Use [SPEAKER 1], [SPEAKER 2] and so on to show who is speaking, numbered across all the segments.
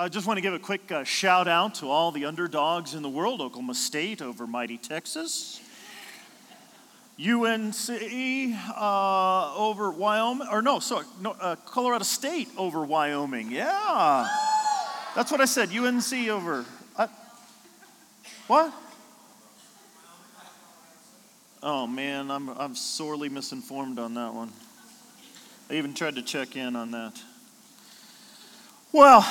[SPEAKER 1] I just want to give a quick uh, shout out to all the underdogs in the world Oklahoma State over mighty Texas. UNC uh, over Wyoming, or no, sorry, no, uh, Colorado State over Wyoming. Yeah. That's what I said. UNC over. Uh, what? Oh man, I'm, I'm sorely misinformed on that one. I even tried to check in on that. Well,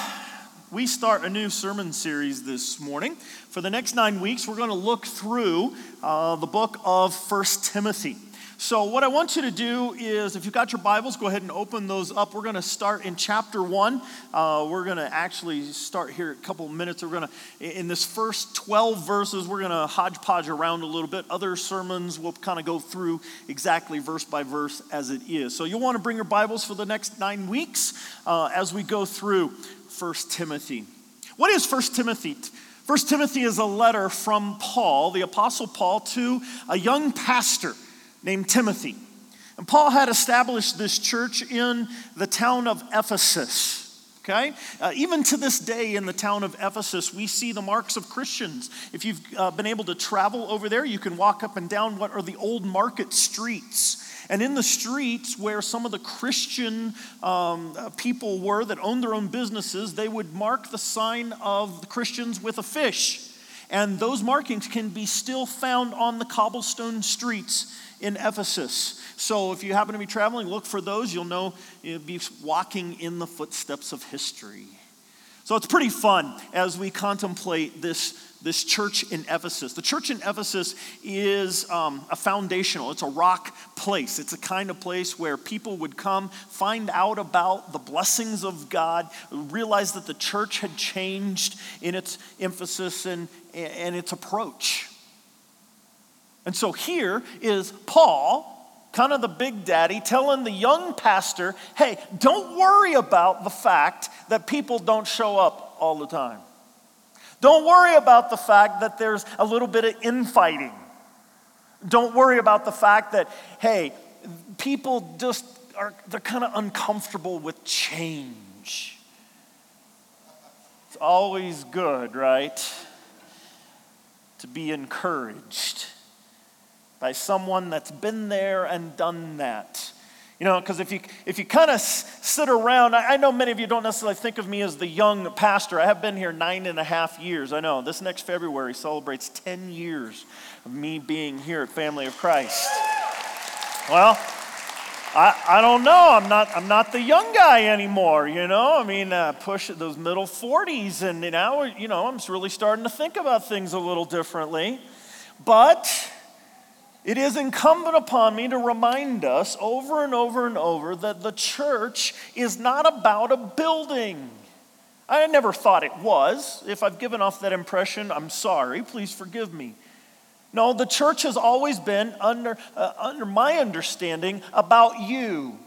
[SPEAKER 1] we start a new sermon series this morning. For the next nine weeks, we're going to look through uh, the book of First Timothy. So, what I want you to do is, if you've got your Bibles, go ahead and open those up. We're going to start in chapter one. Uh, we're going to actually start here a couple minutes. We're going to, in this first 12 verses, we're going to hodgepodge around a little bit. Other sermons will kind of go through exactly verse by verse as it is. So, you'll want to bring your Bibles for the next nine weeks uh, as we go through First Timothy. What is First Timothy? First Timothy is a letter from Paul, the Apostle Paul, to a young pastor named Timothy. And Paul had established this church in the town of Ephesus. Okay? Uh, even to this day in the town of Ephesus, we see the marks of Christians. If you've uh, been able to travel over there, you can walk up and down what are the old market streets. And in the streets where some of the Christian um, uh, people were that owned their own businesses, they would mark the sign of the Christians with a fish. And those markings can be still found on the cobblestone streets in Ephesus. So if you happen to be traveling, look for those. You'll know you'll be walking in the footsteps of history. So it's pretty fun as we contemplate this, this church in Ephesus. The church in Ephesus is um, a foundational, it's a rock place. It's a kind of place where people would come, find out about the blessings of God, realize that the church had changed in its emphasis and, and its approach. And so here is Paul, kind of the big daddy, telling the young pastor, hey, don't worry about the fact that people don't show up all the time. Don't worry about the fact that there's a little bit of infighting. Don't worry about the fact that, hey, people just are, they're kind of uncomfortable with change. It's always good, right? To be encouraged by someone that's been there and done that. You know, because if you, if you kind of s- sit around, I, I know many of you don't necessarily think of me as the young pastor. I have been here nine and a half years. I know this next February celebrates 10 years of me being here at Family of Christ. Well, I, I don't know. I'm not, I'm not the young guy anymore, you know? I mean, uh, push those middle 40s, and now, you know, I'm really starting to think about things a little differently. But it is incumbent upon me to remind us over and over and over that the church is not about a building. I never thought it was. If I've given off that impression, I'm sorry. Please forgive me. No, the church has always been, under, uh, under my understanding, about you.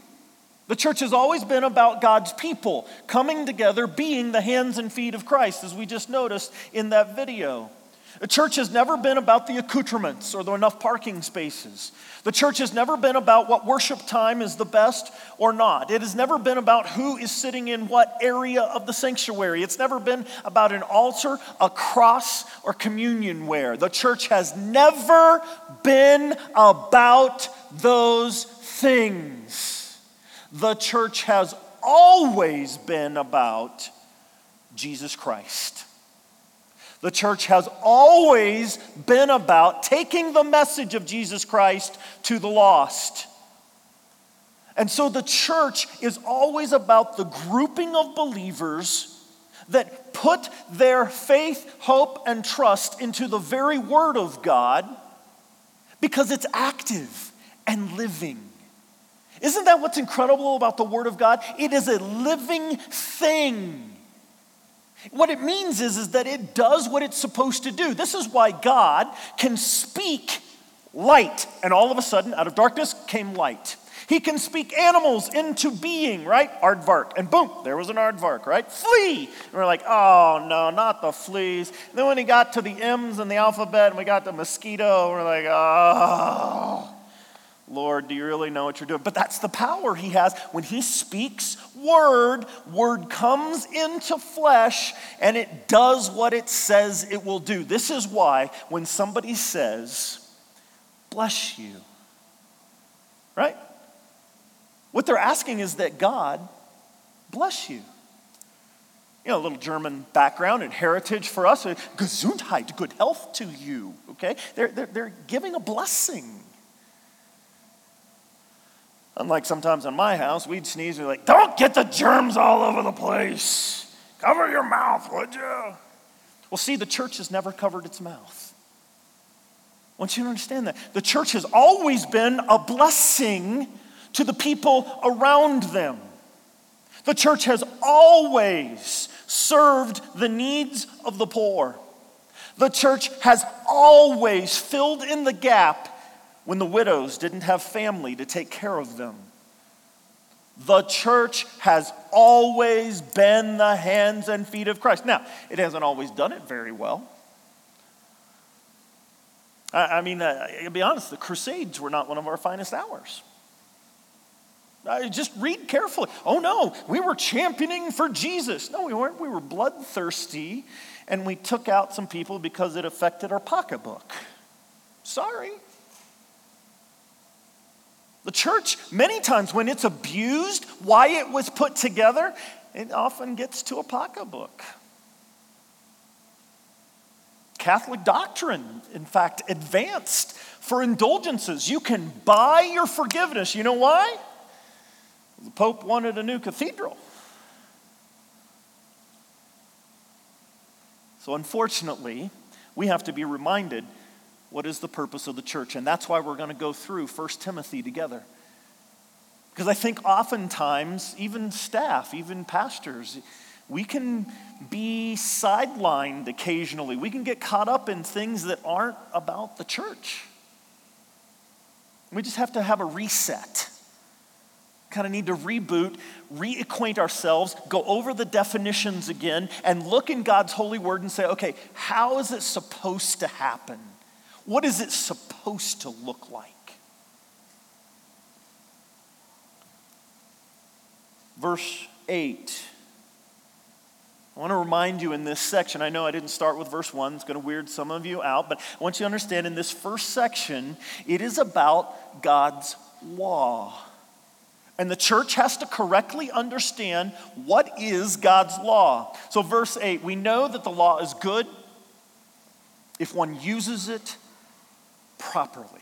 [SPEAKER 1] The church has always been about God's people coming together, being the hands and feet of Christ, as we just noticed in that video. The church has never been about the accoutrements or the enough parking spaces. The church has never been about what worship time is the best or not. It has never been about who is sitting in what area of the sanctuary. It's never been about an altar, a cross, or communion ware. The church has never been about those things. The church has always been about Jesus Christ. The church has always been about taking the message of Jesus Christ to the lost. And so the church is always about the grouping of believers that put their faith, hope, and trust into the very Word of God because it's active and living. Isn't that what's incredible about the Word of God? It is a living thing. What it means is, is that it does what it's supposed to do. This is why God can speak light, and all of a sudden, out of darkness came light. He can speak animals into being, right? Aardvark. And boom, there was an aardvark, right? Flea. And we're like, oh no, not the fleas. And then when he got to the M's in the alphabet and we got the mosquito, we're like, oh, Lord, do you really know what you're doing? But that's the power he has. When he speaks, word, word comes into flesh and it does what it says it will do. This is why when somebody says, bless you, right? What they're asking is that God bless you. You know, a little German background and heritage for us. Uh, gesundheit, good health to you, okay? They're, they're, they're giving a blessing. Unlike sometimes in my house, we'd sneeze and be like, don't get the germs all over the place. Cover your mouth, would you? Well, see, the church has never covered its mouth. I want you to understand that. The church has always been a blessing to the people around them. The church has always served the needs of the poor. The church has always filled in the gap when the widows didn't have family to take care of them. The church has always been the hands and feet of Christ. Now, it hasn't always done it very well. I, mean, uh, I'll be honest, the Crusades were not one of our finest hours. Uh, just read carefully. Oh no, we were championing for Jesus. No, we weren't. We were bloodthirsty and we took out some people because it affected our pocketbook. Sorry. The church, many times when it's abused, why it was put together, it often gets to a pocketbook. Catholic doctrine, in fact, advanced for indulgences. You can buy your forgiveness. You know why? The Pope wanted a new cathedral. So, unfortunately, we have to be reminded what is the purpose of the church? And that's why we're going to go through 1 Timothy together. Because I think oftentimes, even staff, even pastors, we can be sidelined occasionally. We can get caught up in things that aren't about the church. We just have to have a reset. Kind of need to reboot, reacquaint ourselves, go over the definitions again, and look in God's holy word and say, okay, how is it supposed to happen? What is it supposed to look like? Verse 8. I want to remind you in this section, I know I didn't start with verse 1, it's going to weird some of you out, but I want you to understand in this first section, it is about God's law. And the church has to correctly understand what is God's law. So, verse 8, we know that the law is good if one uses it properly.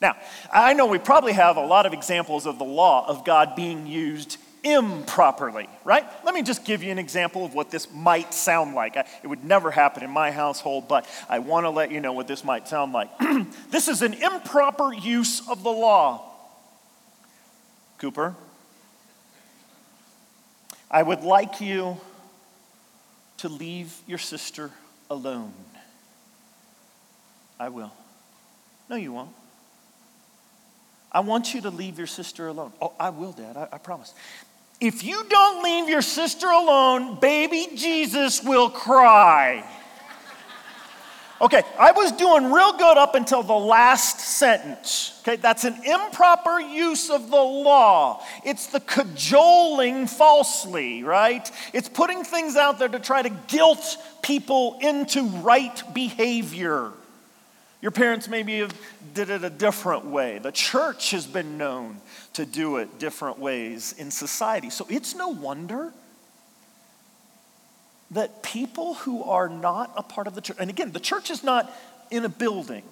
[SPEAKER 1] Now, I know we probably have a lot of examples of the law of God being used improperly, right? Let me just give you an example of what this might sound like. It would never happen in my household, but I want to let you know what this might sound like. this is an improper use of the law. Cooper, I would like you to leave your sister alone. I will. No, you won't. I want you to leave your sister alone. Oh, I will, Dad. I, I promise. If you don't leave your sister alone, baby Jesus will cry. Okay, I was doing real good up until the last sentence. Okay, that's an improper use of the law. It's the cajoling falsely, right? It's putting things out there to try to guilt people into right behavior. Your parents maybe have did it a different way. The church has been known to do it different ways in society. So it's no wonder that people who are not a part of the church, and again, the church is not in a building.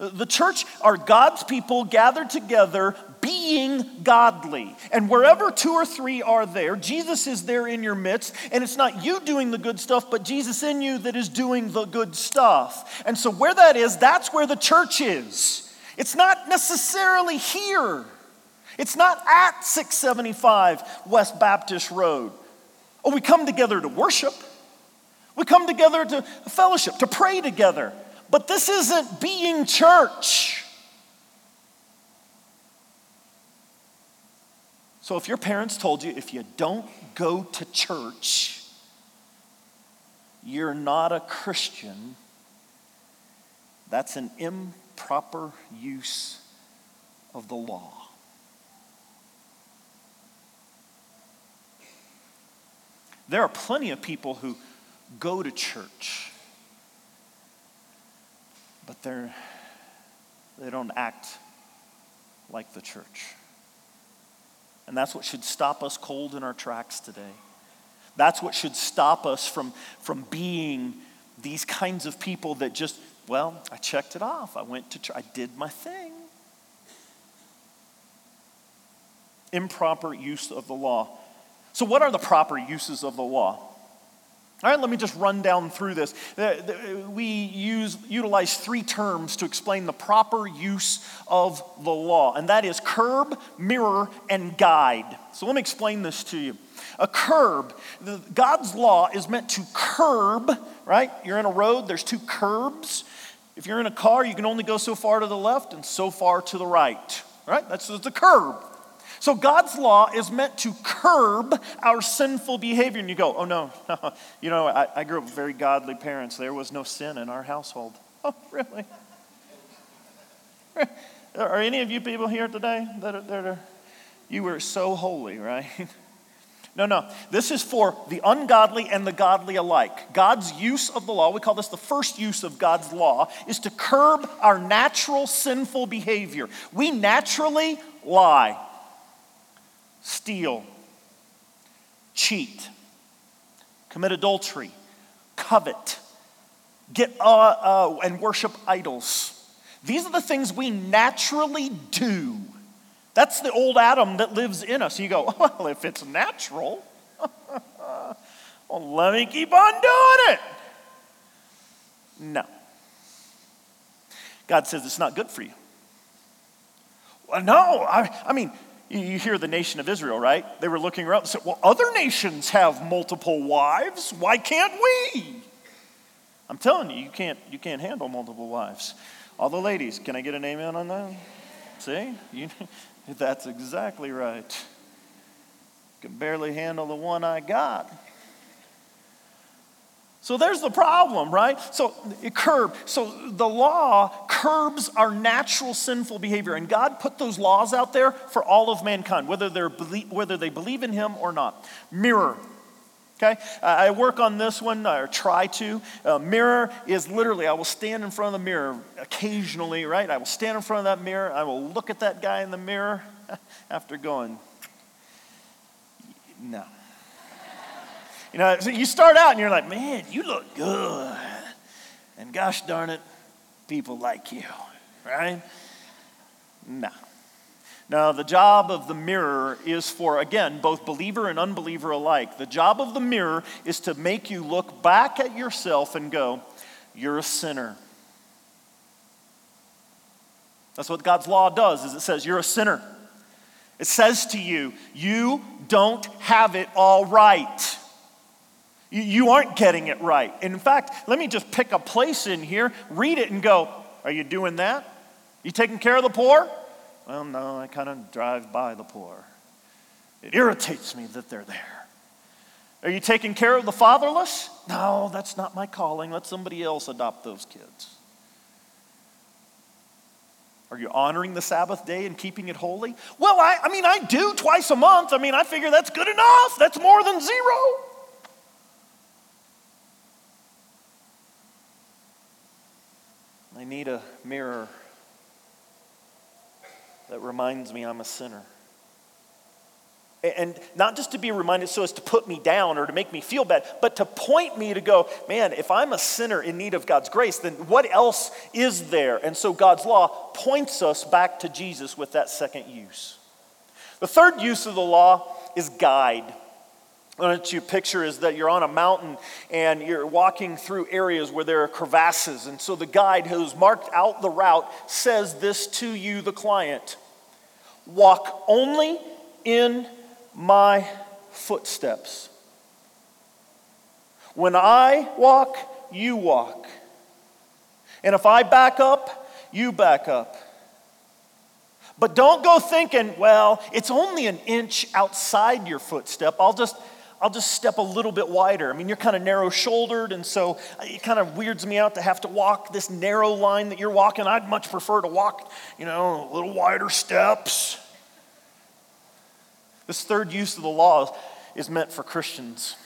[SPEAKER 1] The church are God's people gathered together being godly. And wherever two or three are there, Jesus is there in your midst. And it's not you doing the good stuff, but Jesus in you that is doing the good stuff. And so, where that is, that's where the church is. It's not necessarily here, it's not at 675 West Baptist Road. Oh, we come together to worship, we come together to fellowship, to pray together. But this isn't being church. So if your parents told you, if you don't go to church, you're not a Christian, that's an improper use of the law. There are plenty of people who go to church but they're, they don't act like the church. And that's what should stop us cold in our tracks today. That's what should stop us from, from being these kinds of people that just, well, I checked it off. I went to church. I did my thing. Improper use of the law. So, what are the proper uses of the law? All right, let me just run down through this. We use, utilize three terms to explain the proper use of the law, and that is curb, mirror, and guide. So let me explain this to you. A curb, God's law is meant to curb, right? You're in a road, there's two curbs. If you're in a car, you can only go so far to the left and so far to the right, right? That's the curb. So God's law is meant to curb our sinful behavior. And you go, oh no, you know, I, I grew up with very godly parents. There was no sin in our household. Oh, really? Are any of you people here today that are, that are you were so holy, right? No, no. This is for the ungodly and the godly alike. God's use of the law, we call this the first use of God's law, is to curb our natural sinful behavior. We naturally lie steal, cheat, commit adultery, covet, get uh, uh, and worship idols. These are the things we naturally do. That's the old Adam that lives in us. You go, well, if it's natural, well, let me keep on doing it. No. God says it's not good for you. Well, no, I, I mean, you hear the nation of Israel, right? They were looking around and said, Well, other nations have multiple wives. Why can't we? I'm telling you, you can't, you can't handle multiple wives. All the ladies, can I get an amen on that? See? You, that's exactly right. Can barely handle the one I got. So there's the problem, right? So it curb. So the law curbs our natural sinful behavior, and God put those laws out there for all of mankind, whether they're whether they believe in Him or not. Mirror. Okay, I work on this one or try to. Uh, mirror is literally I will stand in front of the mirror occasionally, right? I will stand in front of that mirror. I will look at that guy in the mirror after going, no. You know, so you start out and you're like, man, you look good. And gosh darn it, people like you, right? No. Now, the job of the mirror is for, again, both believer and unbeliever alike. The job of the mirror is to make you look back at yourself and go, you're a sinner. That's what God's law does, is it says, you're a sinner. It says to you, you don't have it all right. You aren't getting it right. In fact, let me just pick a place in here, read it, and go, Are you doing that? You taking care of the poor? Well, no, I kind of drive by the poor. It irritates me that they're there. Are you taking care of the fatherless? No, that's not my calling. Let somebody else adopt those kids. Are you honoring the Sabbath day and keeping it holy? Well, I, I mean, I do twice a month. I mean, I figure that's good enough. That's more than zero. I need a mirror that reminds me I'm a sinner. And not just to be reminded so as to put me down or to make me feel bad, but to point me to go, man, if I'm a sinner in need of God's grace, then what else is there? And so God's law points us back to Jesus with that second use. The third use of the law is guide. What you picture is that you're on a mountain and you're walking through areas where there are crevasses. And so the guide who's marked out the route says this to you, the client Walk only in my footsteps. When I walk, you walk. And if I back up, you back up. But don't go thinking, well, it's only an inch outside your footstep. I'll just I'll just step a little bit wider. I mean, you're kind of narrow shouldered, and so uh, it kind of weirds me out to have to walk this narrow line that you're walking. I'd much prefer to walk, you know, a little wider steps. This third use of the law is meant for Christians.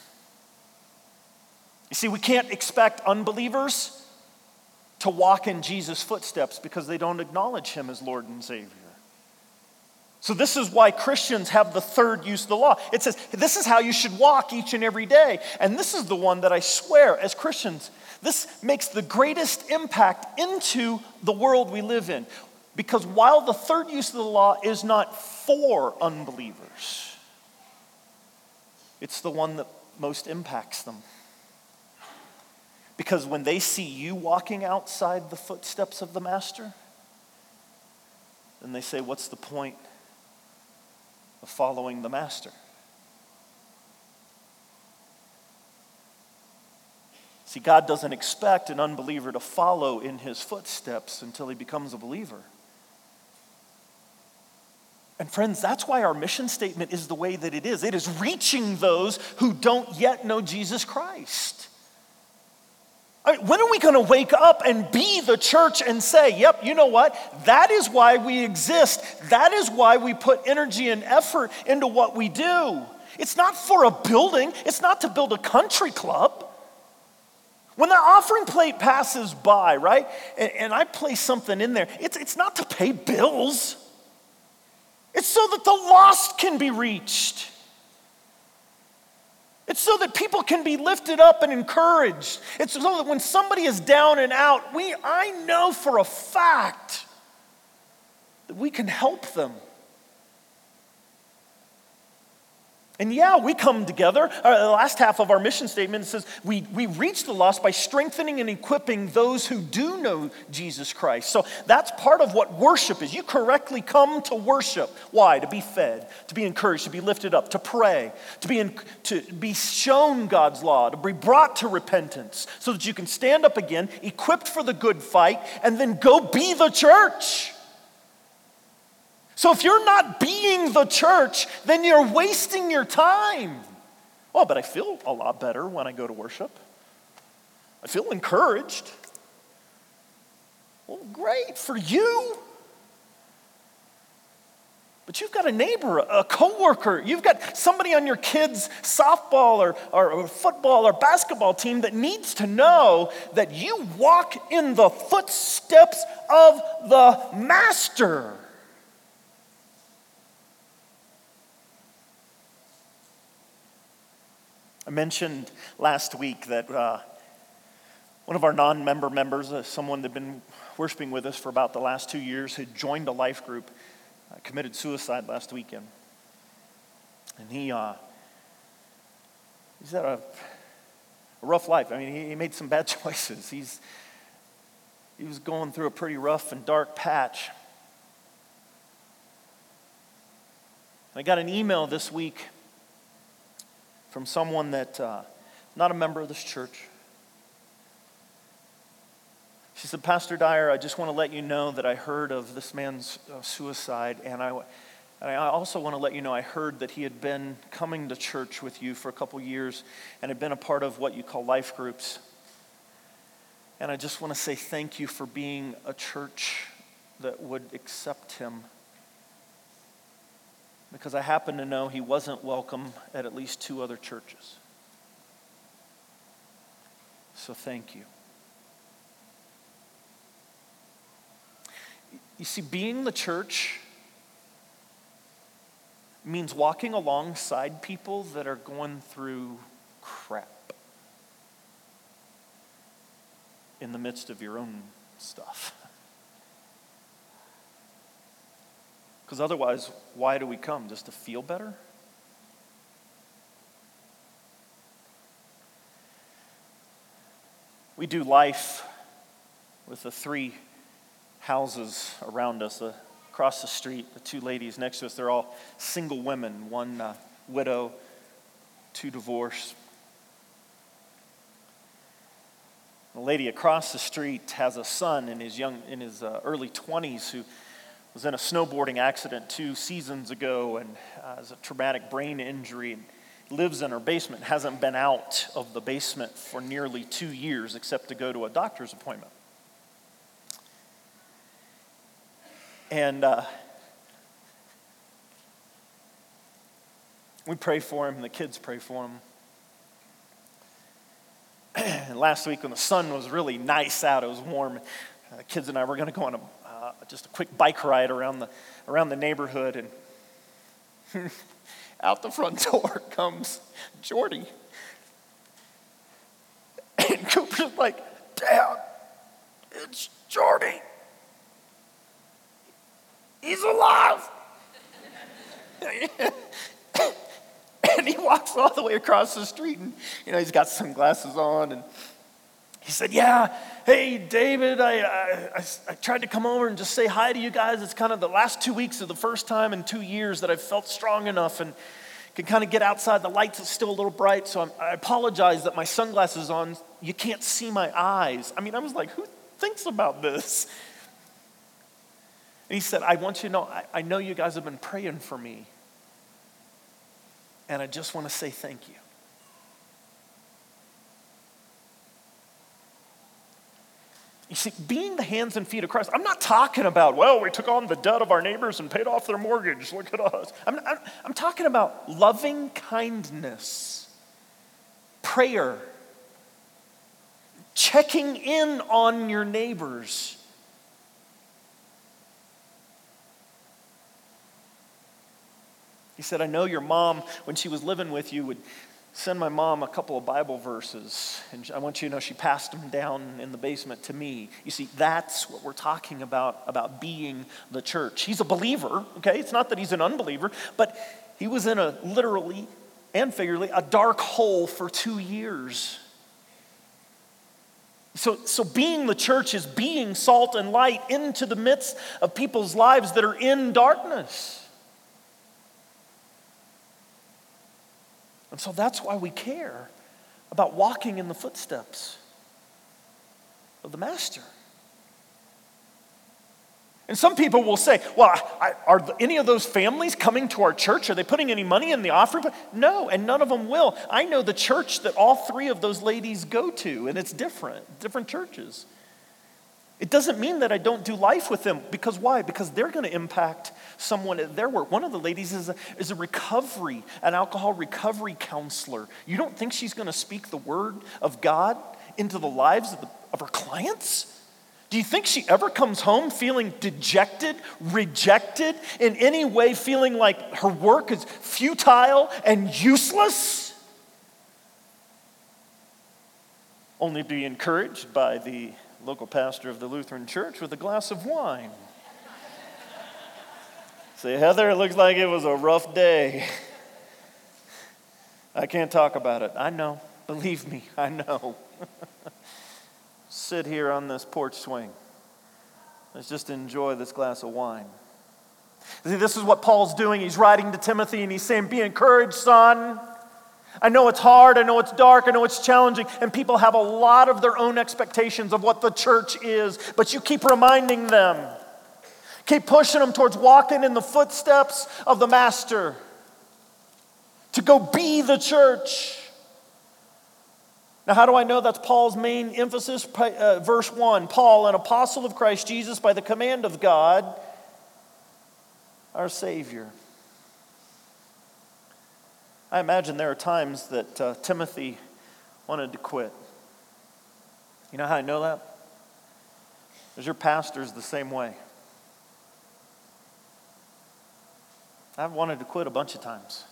[SPEAKER 1] You see, we can't expect unbelievers to walk in Jesus' footsteps because they don't acknowledge him as Lord and Savior. So, this is why Christians have the third use of the law. It says, This is how you should walk each and every day. And this is the one that I swear, as Christians, this makes the greatest impact into the world we live in. Because while the third use of the law is not for unbelievers, it's the one that most impacts them. Because when they see you walking outside the footsteps of the Master, then they say, What's the point of following the Master? See, God doesn't expect an unbeliever to follow in his footsteps until he becomes a believer. And friends, that's why our mission statement is the way that it is. It is reaching those who don't yet know Jesus Christ. I mean, when are we going to wake up and be the church and say, yep, you know what? That is why we exist. That is why we put energy and effort into what we do. It's not for a building, it's not to build a country club. When the offering plate passes by, right, and, and I place something in there, it's, it's not to pay bills. It's so that the lost can be reached. It's so that people can be lifted up and encouraged. It's so that when somebody is down and out, we, I know for a fact that we can help them. And yeah, we come together. Uh, the last half of our mission statement says we, we reach the lost by strengthening and equipping those who do know Jesus Christ. So that's part of what worship is. You correctly come to worship. Why? To be fed, to be encouraged, to be lifted up, to pray, to be, in, to be shown God's law, to be brought to repentance, so that you can stand up again, equipped for the good fight, and then go be the church. So if you're not being the church, then you're wasting your time. Oh, but I feel a lot better when I go to worship. I feel encouraged. Well, great for you. But you've got a neighbor, a coworker, you've got somebody on your kids' softball or, or, or, football or basketball team that needs to know that you walk in the footsteps of the master. I mentioned last week that uh, one of our non member members, uh, someone that had been worshiping with us for about the last two years, had joined a life group, uh, committed suicide last weekend. And he, uh, he's had a, a, rough life. I mean, he, he made some bad choices. He's, he was going through a pretty rough and dark patch. I got an email this week from someone that, uh, not a member of this church. She said, Pastor Dyer, I just want to let you know that I heard of this man's uh, suicide, and I, and I also want to let you know I heard that he had been coming to church with you for a couple years and had been a part of what you call life groups. And I just want to say thank you for being a church that would accept him because I happen to know he wasn't welcome at at least two other churches. So thank you. You see, being the church means walking alongside people that are going through crap in the midst of your own stuff. Because otherwise, why do we come? Just to feel better? We do life with the three houses around us. Across the street, the two ladies next to us, they're all single women one uh, widow, two divorced. The lady across the street has a son in his, young, in his uh, early 20s who was in a snowboarding accident two seasons ago and uh, has a traumatic brain injury lives in her basement, hasn't been out of the basement for nearly two years except to go to a doctor's appointment. And uh, we pray for him, the kids pray for him. And last week when the sun was really nice out, it was warm. Uh, the kids and I were going to go on a, uh, just a quick bike ride around the, around the neighborhood, and out the front door comes Jordy. And Cooper's like, Dad, it's Jordy. He's alive. and he walks all the way across the street, and you know he's got sunglasses on, and he said, "Yeah, hey David, I, I, I, tried to come over and just say hi to you guys. It's kind of the last two weeks of the first time in two years that I've felt strong enough and." Can kind of get outside. The lights are still a little bright, so I'm, I apologize that my sunglasses on. You can't see my eyes. I mean, I was like, who thinks about this? And he said, I want you to know, I, I know you guys have been praying for me. And I just want to say thank you. You see, being the hands and feet of Christ, I'm not talking about, well, we took on the debt of our neighbors and paid off their mortgage. Look at us. I'm, I'm, I'm talking about loving kindness, prayer, checking in on your neighbors. He said, I know your mom, when she was living with you, would send my mom a couple of Bible verses. And I want you to know she passed them down in the basement to me. You see, that's what we're talking about, about being the church. He's a believer, okay? It's not that he's an unbeliever, but he was in a literally and figuratively a dark hole for two years. So, so being the church is being salt and light into the midst of people's lives that are in darkness. And so that's why we care about walking in the footsteps of the Master. And some people will say, well, I, are any of those families coming to our church? Are they putting any money in the offering? No, and none of them will. I know the church that all three of those ladies go to, and it's different, different churches. It doesn't mean that I don't do life with them. Because why? Because they're going to impact someone at their work. One of the ladies is a, is a recovery, an alcohol recovery counselor. You don't think she's going to speak the word of God into the lives of, the, of her clients? Do you think she ever comes home feeling dejected, rejected, in any way feeling like her work is futile and useless? Only be encouraged by the local pastor of the Lutheran church with a glass of wine. Say, Heather, it looks like it was a rough day. I can't talk about it. I know. Believe me, I know. Sit here on this porch swing. Let's just enjoy this glass of wine. See, this is what Paul's doing. He's writing to Timothy and he's saying, Be encouraged, son. I know it's hard, I know it's dark, I know it's challenging, and people have a lot of their own expectations of what the church is, but you keep reminding them. Keep pushing them towards walking in the footsteps of the Master, to go be the church. Now, how do I know that's Paul's main emphasis? Uh, verse 1 Paul, an apostle of Christ Jesus, by the command of God, our Savior. I imagine there are times that uh, Timothy wanted to quit. You know how I know that? Because your pastor's the same way. I've wanted to quit a bunch of times.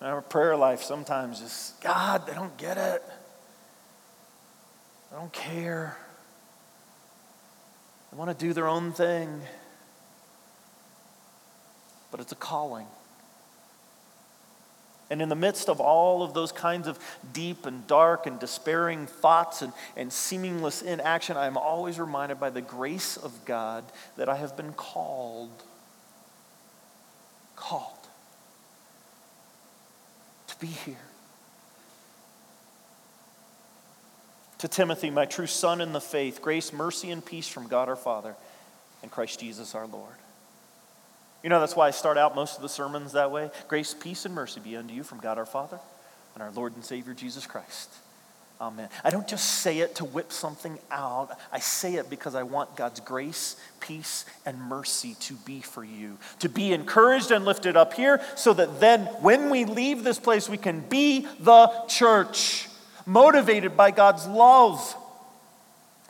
[SPEAKER 1] Our prayer life sometimes is God, they don't get it. They don't care. They want to do their own thing. But it's a calling. And in the midst of all of those kinds of deep and dark and despairing thoughts and, and seamless inaction, I am always reminded by the grace of God that I have been called. Called to be here. To Timothy, my true son in the faith, grace, mercy, and peace from God our Father and Christ Jesus our Lord. You know, that's why I start out most of the sermons that way. Grace, peace, and mercy be unto you from God our Father and our Lord and Savior Jesus Christ. Amen. I don't just say it to whip something out. I say it because I want God's grace, peace, and mercy to be for you. To be encouraged and lifted up here so that then when we leave this place, we can be the church. motivated by God's love.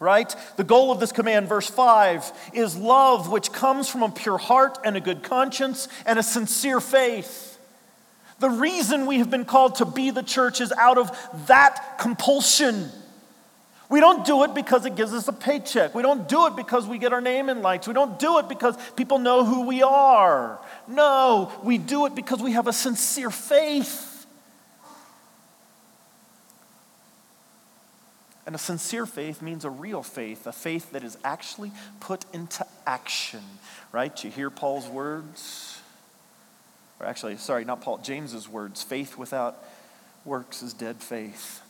[SPEAKER 1] Right? The goal of this command, verse 5, is love which comes from a pure heart and a good conscience and a sincere faith. The reason we have been called to be the church is out of that compulsion. We don't do it because it gives us a paycheck. We don't do it because we get our name in lights. We don't do it because people know who we are. No, we do it because we have a sincere faith. And a sincere faith means a real faith, a faith that is actually put into action, right? You hear Paul's words? Or actually, sorry, not Paul, James's words faith without works is dead faith.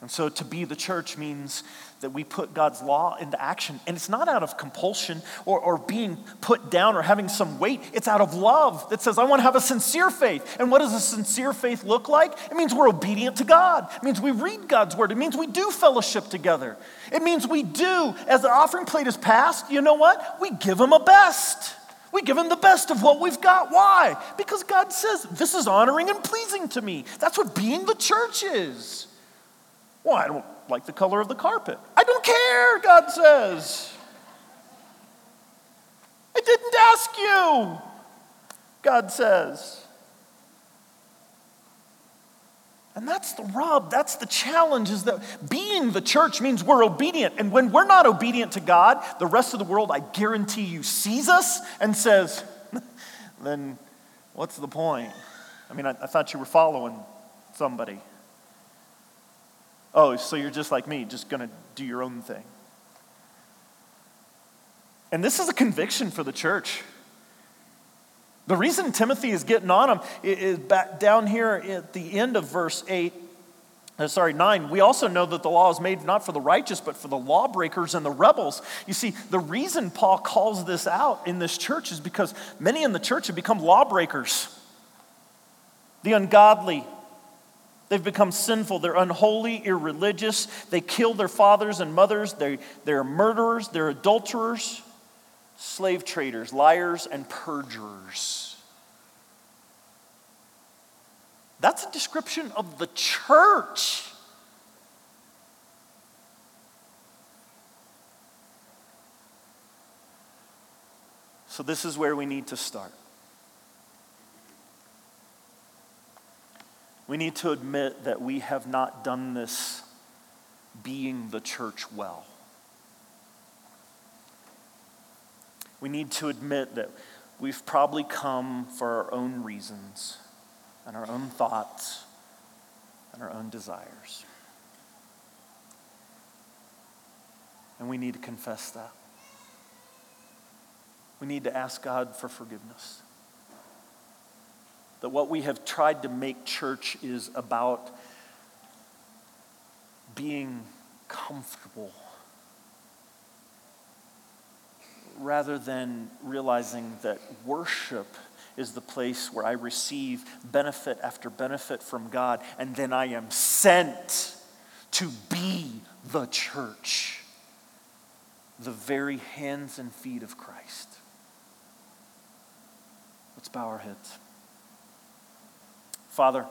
[SPEAKER 1] And so to be the church means that we put God's law into action. And it's not out of compulsion or, or being put down or having some weight. It's out of love that says, I want to have a sincere faith. And what does a sincere faith look like? It means we're obedient to God. It means we read God's word. It means we do fellowship together. It means we do, as the offering plate is passed, you know what? We give Him a best. We give him the best of what we've got. Why? Because God says, This is honoring and pleasing to me. That's what being the church is. Well, I don't like the color of the carpet. I don't care, God says. I didn't ask you, God says. And that's the rub, that's the challenge is that being the church means we're obedient. And when we're not obedient to God, the rest of the world, I guarantee you, sees us and says, then what's the point? I mean, I, I thought you were following somebody. Oh, so you're just like me, just going to do your own thing. And this is a conviction for the church. The reason Timothy is getting on him is back down here at the end of verse 8. Uh, sorry, 9. We also know that the law is made not for the righteous, but for the lawbreakers and the rebels. You see, the reason Paul calls this out in this church is because many in the church have become lawbreakers. The ungodly, They've become sinful. They're unholy, irreligious. They kill their fathers and mothers. They, they're murderers. They're adulterers, slave traders, liars, and perjurers. That's a description of the church. So, this is where we need to start. We need to admit that we have not done this being the church well. We need to admit that we've probably come for our own reasons and our own thoughts and our own desires. And we need to confess that. We need to ask God for forgiveness that what we have tried to make church is about being comfortable rather than realizing that worship is the place where I receive benefit after benefit from God, and then I am sent to be the church, the very hands and feet of Christ. Let's bow our heads. Father,